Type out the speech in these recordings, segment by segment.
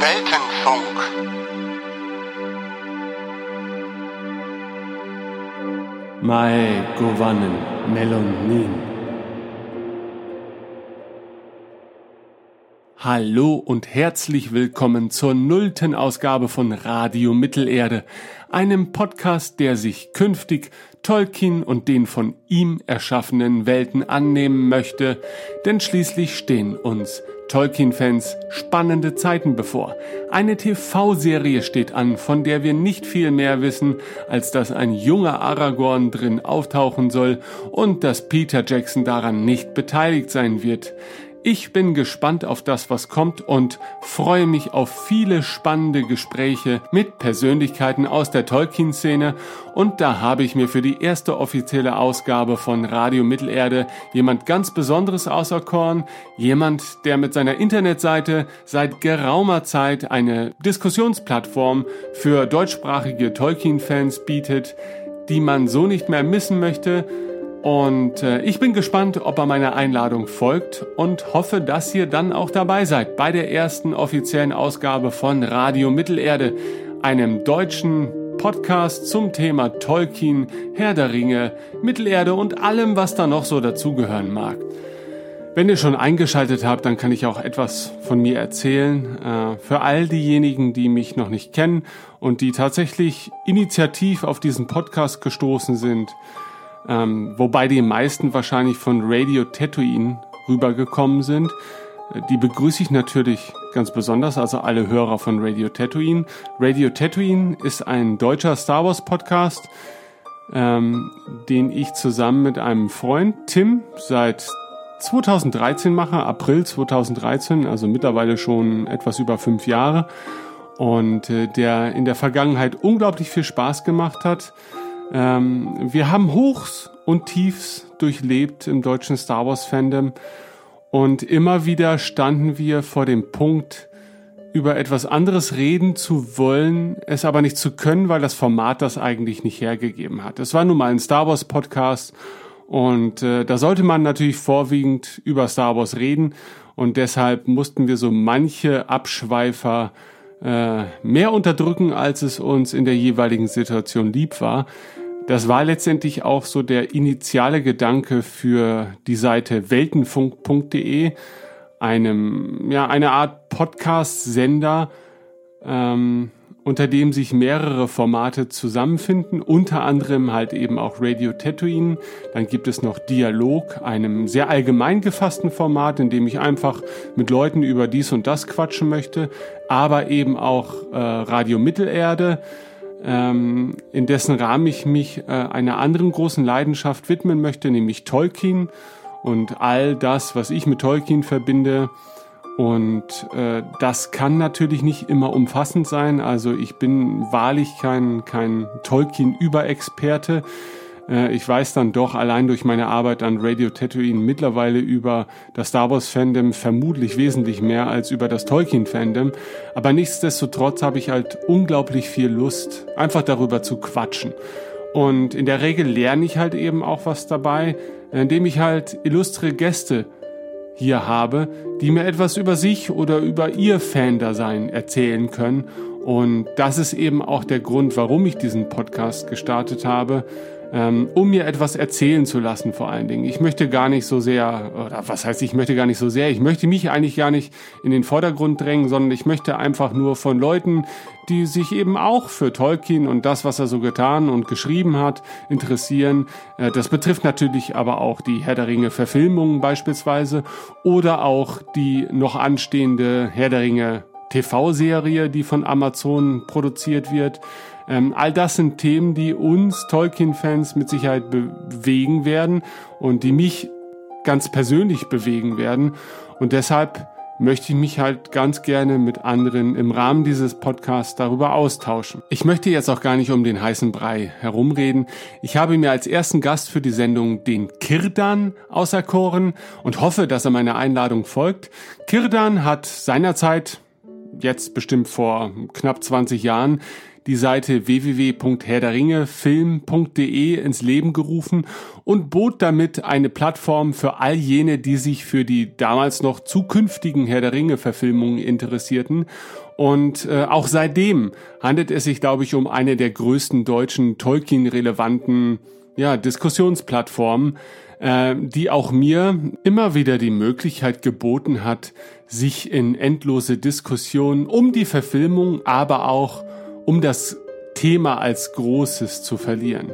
Weltenfunk. Mae Govanen Melonin. Hallo und herzlich willkommen zur nullten Ausgabe von Radio Mittelerde, einem Podcast, der sich künftig Tolkien und den von ihm erschaffenen Welten annehmen möchte, denn schließlich stehen uns Tolkien-Fans spannende Zeiten bevor. Eine TV-Serie steht an, von der wir nicht viel mehr wissen, als dass ein junger Aragorn drin auftauchen soll und dass Peter Jackson daran nicht beteiligt sein wird. Ich bin gespannt auf das, was kommt und freue mich auf viele spannende Gespräche mit Persönlichkeiten aus der Tolkien-Szene. Und da habe ich mir für die erste offizielle Ausgabe von Radio Mittelerde jemand ganz Besonderes auserkoren, jemand, der mit seiner Internetseite seit geraumer Zeit eine Diskussionsplattform für deutschsprachige Tolkien-Fans bietet, die man so nicht mehr missen möchte, und äh, ich bin gespannt, ob er meiner Einladung folgt und hoffe, dass ihr dann auch dabei seid bei der ersten offiziellen Ausgabe von Radio Mittelerde, einem deutschen Podcast zum Thema Tolkien, Herr der Ringe, Mittelerde und allem, was da noch so dazugehören mag. Wenn ihr schon eingeschaltet habt, dann kann ich auch etwas von mir erzählen. Äh, für all diejenigen, die mich noch nicht kennen und die tatsächlich initiativ auf diesen Podcast gestoßen sind, ähm, wobei die meisten wahrscheinlich von Radio Tatooine rübergekommen sind. Äh, die begrüße ich natürlich ganz besonders, also alle Hörer von Radio Tatooine. Radio Tatooine ist ein deutscher Star Wars Podcast, ähm, den ich zusammen mit einem Freund Tim seit 2013 mache, April 2013, also mittlerweile schon etwas über fünf Jahre und äh, der in der Vergangenheit unglaublich viel Spaß gemacht hat. Ähm, wir haben Hochs und Tiefs durchlebt im deutschen Star Wars Fandom und immer wieder standen wir vor dem Punkt, über etwas anderes reden zu wollen, es aber nicht zu können, weil das Format das eigentlich nicht hergegeben hat. Es war nun mal ein Star Wars Podcast und äh, da sollte man natürlich vorwiegend über Star Wars reden und deshalb mussten wir so manche Abschweifer äh, mehr unterdrücken, als es uns in der jeweiligen Situation lieb war. Das war letztendlich auch so der initiale Gedanke für die Seite weltenfunk.de, einem, ja, eine Art Podcast-Sender, ähm, unter dem sich mehrere Formate zusammenfinden, unter anderem halt eben auch Radio Tatooine. Dann gibt es noch Dialog, einem sehr allgemein gefassten Format, in dem ich einfach mit Leuten über dies und das quatschen möchte, aber eben auch äh, Radio Mittelerde, ähm, in dessen Rahmen ich mich äh, einer anderen großen Leidenschaft widmen möchte, nämlich Tolkien und all das, was ich mit Tolkien verbinde. Und äh, das kann natürlich nicht immer umfassend sein. Also ich bin wahrlich kein, kein Tolkien-Überexperte. Äh, ich weiß dann doch allein durch meine Arbeit an Radio Tatooine mittlerweile über das Star Wars Fandom vermutlich wesentlich mehr als über das Tolkien Fandom. Aber nichtsdestotrotz habe ich halt unglaublich viel Lust, einfach darüber zu quatschen. Und in der Regel lerne ich halt eben auch was dabei, indem ich halt illustre Gäste hier habe, die mir etwas über sich oder über ihr Fan-Dasein erzählen können. Und das ist eben auch der Grund, warum ich diesen Podcast gestartet habe, ähm, um mir etwas erzählen zu lassen vor allen Dingen. Ich möchte gar nicht so sehr, oder was heißt, ich möchte gar nicht so sehr, ich möchte mich eigentlich gar nicht in den Vordergrund drängen, sondern ich möchte einfach nur von Leuten, die sich eben auch für Tolkien und das, was er so getan und geschrieben hat, interessieren. Äh, das betrifft natürlich aber auch die Herr der Ringe Verfilmungen beispielsweise oder auch die noch anstehende Herr der Ringe TV-Serie, die von Amazon produziert wird. Ähm, all das sind Themen, die uns Tolkien-Fans mit Sicherheit bewegen werden und die mich ganz persönlich bewegen werden. Und deshalb möchte ich mich halt ganz gerne mit anderen im Rahmen dieses Podcasts darüber austauschen. Ich möchte jetzt auch gar nicht um den heißen Brei herumreden. Ich habe mir als ersten Gast für die Sendung den Kirdan auserkoren und hoffe, dass er meiner Einladung folgt. Kirdan hat seinerzeit jetzt bestimmt vor knapp 20 Jahren die Seite www.herderringefilm.de ins Leben gerufen und bot damit eine Plattform für all jene, die sich für die damals noch zukünftigen Herr der Ringe Verfilmungen interessierten. Und äh, auch seitdem handelt es sich, glaube ich, um eine der größten deutschen Tolkien-relevanten ja, Diskussionsplattformen, äh, die auch mir immer wieder die Möglichkeit geboten hat, sich in endlose Diskussionen um die Verfilmung, aber auch um das Thema als Großes zu verlieren.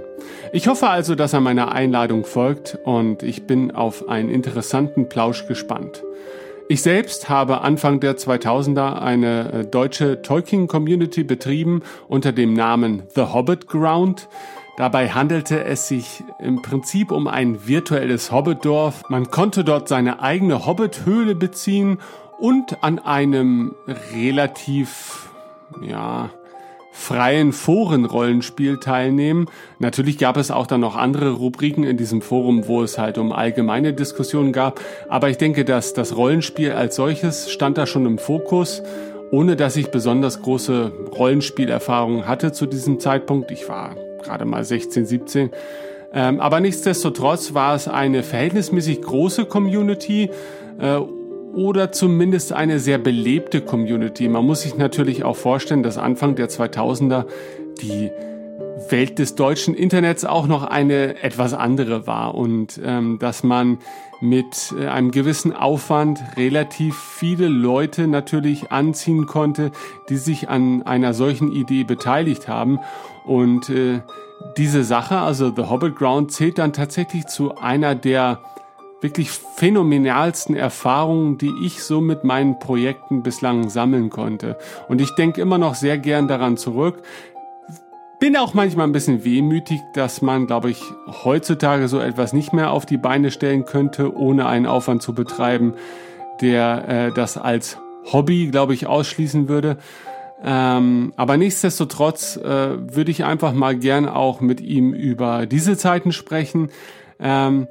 Ich hoffe also, dass er meiner Einladung folgt und ich bin auf einen interessanten Plausch gespannt. Ich selbst habe Anfang der 2000er eine äh, deutsche Tolkien-Community betrieben unter dem Namen The Hobbit Ground. Dabei handelte es sich im Prinzip um ein virtuelles Hobbitdorf. Man konnte dort seine eigene Hobbit-Höhle beziehen und an einem relativ, ja, freien Forenrollenspiel teilnehmen. Natürlich gab es auch dann noch andere Rubriken in diesem Forum, wo es halt um allgemeine Diskussionen gab. Aber ich denke, dass das Rollenspiel als solches stand da schon im Fokus, ohne dass ich besonders große Rollenspielerfahrungen hatte zu diesem Zeitpunkt. Ich war gerade mal 16, 17. Ähm, aber nichtsdestotrotz war es eine verhältnismäßig große Community. Äh, oder zumindest eine sehr belebte Community. Man muss sich natürlich auch vorstellen, dass Anfang der 2000er die Welt des deutschen Internets auch noch eine etwas andere war und ähm, dass man mit äh, einem gewissen Aufwand relativ viele Leute natürlich anziehen konnte, die sich an einer solchen Idee beteiligt haben und äh, diese Sache, also The Hobbit Ground, zählt dann tatsächlich zu einer der wirklich phänomenalsten Erfahrungen, die ich so mit meinen Projekten bislang sammeln konnte. Und ich denke immer noch sehr gern daran zurück. Bin auch manchmal ein bisschen wehmütig, dass man, glaube ich, heutzutage so etwas nicht mehr auf die Beine stellen könnte, ohne einen Aufwand zu betreiben, der äh, das als Hobby, glaube ich, ausschließen würde. Ähm, aber nichtsdestotrotz äh, würde ich einfach mal gern auch mit ihm über diese Zeiten sprechen. Ähm,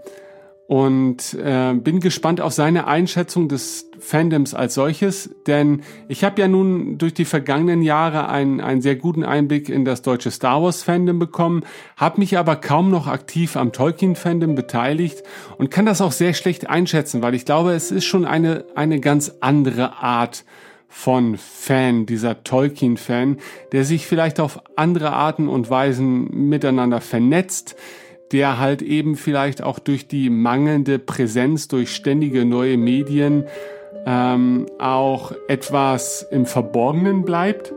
und äh, bin gespannt auf seine Einschätzung des Fandoms als solches, denn ich habe ja nun durch die vergangenen Jahre einen, einen sehr guten Einblick in das deutsche Star Wars Fandom bekommen, habe mich aber kaum noch aktiv am Tolkien Fandom beteiligt und kann das auch sehr schlecht einschätzen, weil ich glaube, es ist schon eine eine ganz andere Art von Fan, dieser Tolkien-Fan, der sich vielleicht auf andere Arten und Weisen miteinander vernetzt, der halt eben vielleicht auch durch die mangelnde Präsenz, durch ständige neue Medien ähm, auch etwas im Verborgenen bleibt.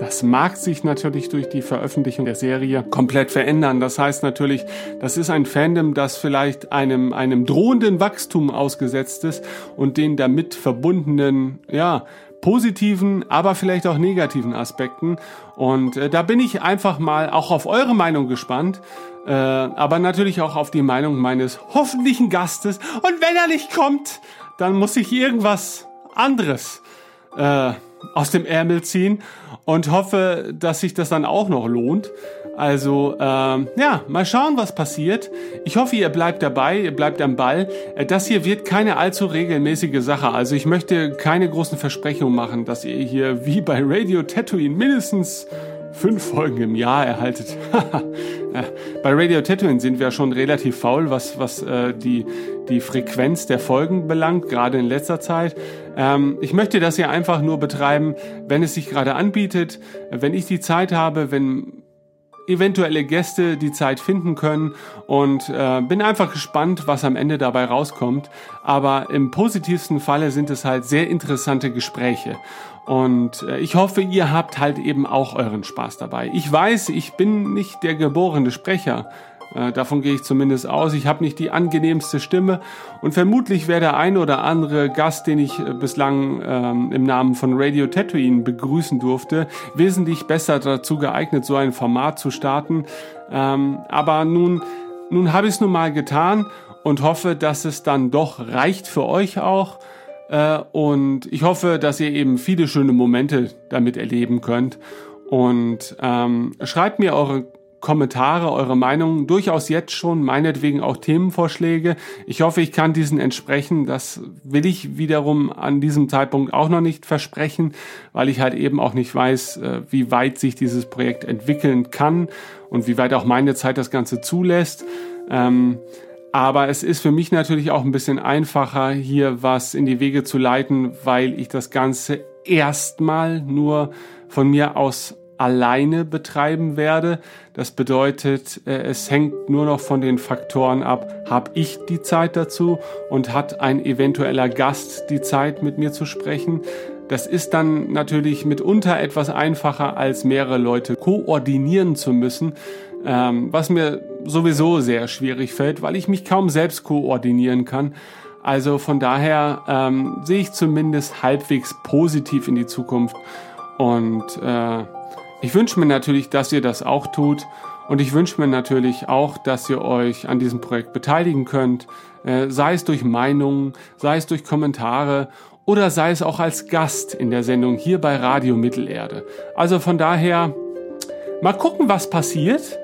Das mag sich natürlich durch die Veröffentlichung der Serie komplett verändern. Das heißt natürlich, das ist ein Fandom, das vielleicht einem, einem drohenden Wachstum ausgesetzt ist und den damit verbundenen, ja, positiven, aber vielleicht auch negativen Aspekten. Und äh, da bin ich einfach mal auch auf eure Meinung gespannt äh, aber natürlich auch auf die Meinung meines hoffentlichen Gastes. Und wenn er nicht kommt, dann muss ich irgendwas anderes äh, aus dem Ärmel ziehen und hoffe, dass sich das dann auch noch lohnt. Also ähm, ja, mal schauen, was passiert. Ich hoffe, ihr bleibt dabei, ihr bleibt am Ball. Äh, das hier wird keine allzu regelmäßige Sache. Also ich möchte keine großen Versprechungen machen, dass ihr hier wie bei Radio Tatooine mindestens fünf Folgen im Jahr erhaltet. Bei Radio Tatooine sind wir schon relativ faul, was, was äh, die, die Frequenz der Folgen belangt, gerade in letzter Zeit. Ähm, ich möchte das hier einfach nur betreiben, wenn es sich gerade anbietet, wenn ich die Zeit habe, wenn eventuelle Gäste die Zeit finden können und äh, bin einfach gespannt, was am Ende dabei rauskommt. Aber im positivsten Falle sind es halt sehr interessante Gespräche. Und äh, ich hoffe, ihr habt halt eben auch euren Spaß dabei. Ich weiß, ich bin nicht der geborene Sprecher. Äh, davon gehe ich zumindest aus. Ich habe nicht die angenehmste Stimme und vermutlich wäre der ein oder andere Gast, den ich äh, bislang ähm, im Namen von Radio Tatooine begrüßen durfte, wesentlich besser dazu geeignet, so ein Format zu starten. Ähm, aber nun, nun habe ich es nun mal getan und hoffe, dass es dann doch reicht für euch auch. Äh, und ich hoffe, dass ihr eben viele schöne Momente damit erleben könnt. Und ähm, schreibt mir eure Kommentare, eure Meinungen, durchaus jetzt schon, meinetwegen auch Themenvorschläge. Ich hoffe, ich kann diesen entsprechen. Das will ich wiederum an diesem Zeitpunkt auch noch nicht versprechen, weil ich halt eben auch nicht weiß, äh, wie weit sich dieses Projekt entwickeln kann und wie weit auch meine Zeit das Ganze zulässt. Ähm, aber es ist für mich natürlich auch ein bisschen einfacher, hier was in die Wege zu leiten, weil ich das Ganze erstmal nur von mir aus alleine betreiben werde. Das bedeutet, äh, es hängt nur noch von den Faktoren ab, habe ich die Zeit dazu und hat ein eventueller Gast die Zeit mit mir zu sprechen. Das ist dann natürlich mitunter etwas einfacher, als mehrere Leute koordinieren zu müssen, ähm, was mir sowieso sehr schwierig fällt, weil ich mich kaum selbst koordinieren kann. Also von daher ähm, sehe ich zumindest halbwegs positiv in die Zukunft und äh, ich wünsche mir natürlich, dass ihr das auch tut. Und ich wünsche mir natürlich auch, dass ihr euch an diesem Projekt beteiligen könnt, äh, sei es durch Meinungen, sei es durch Kommentare oder sei es auch als Gast in der Sendung hier bei Radio Mittelerde. Also von daher mal gucken, was passiert.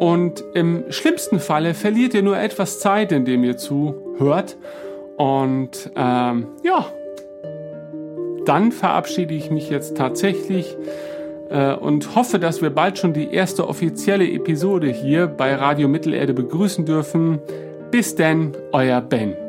Und im schlimmsten Falle verliert ihr nur etwas Zeit, indem ihr zuhört. Und ähm, ja, dann verabschiede ich mich jetzt tatsächlich äh, und hoffe, dass wir bald schon die erste offizielle Episode hier bei Radio Mittelerde begrüßen dürfen. Bis denn, euer Ben.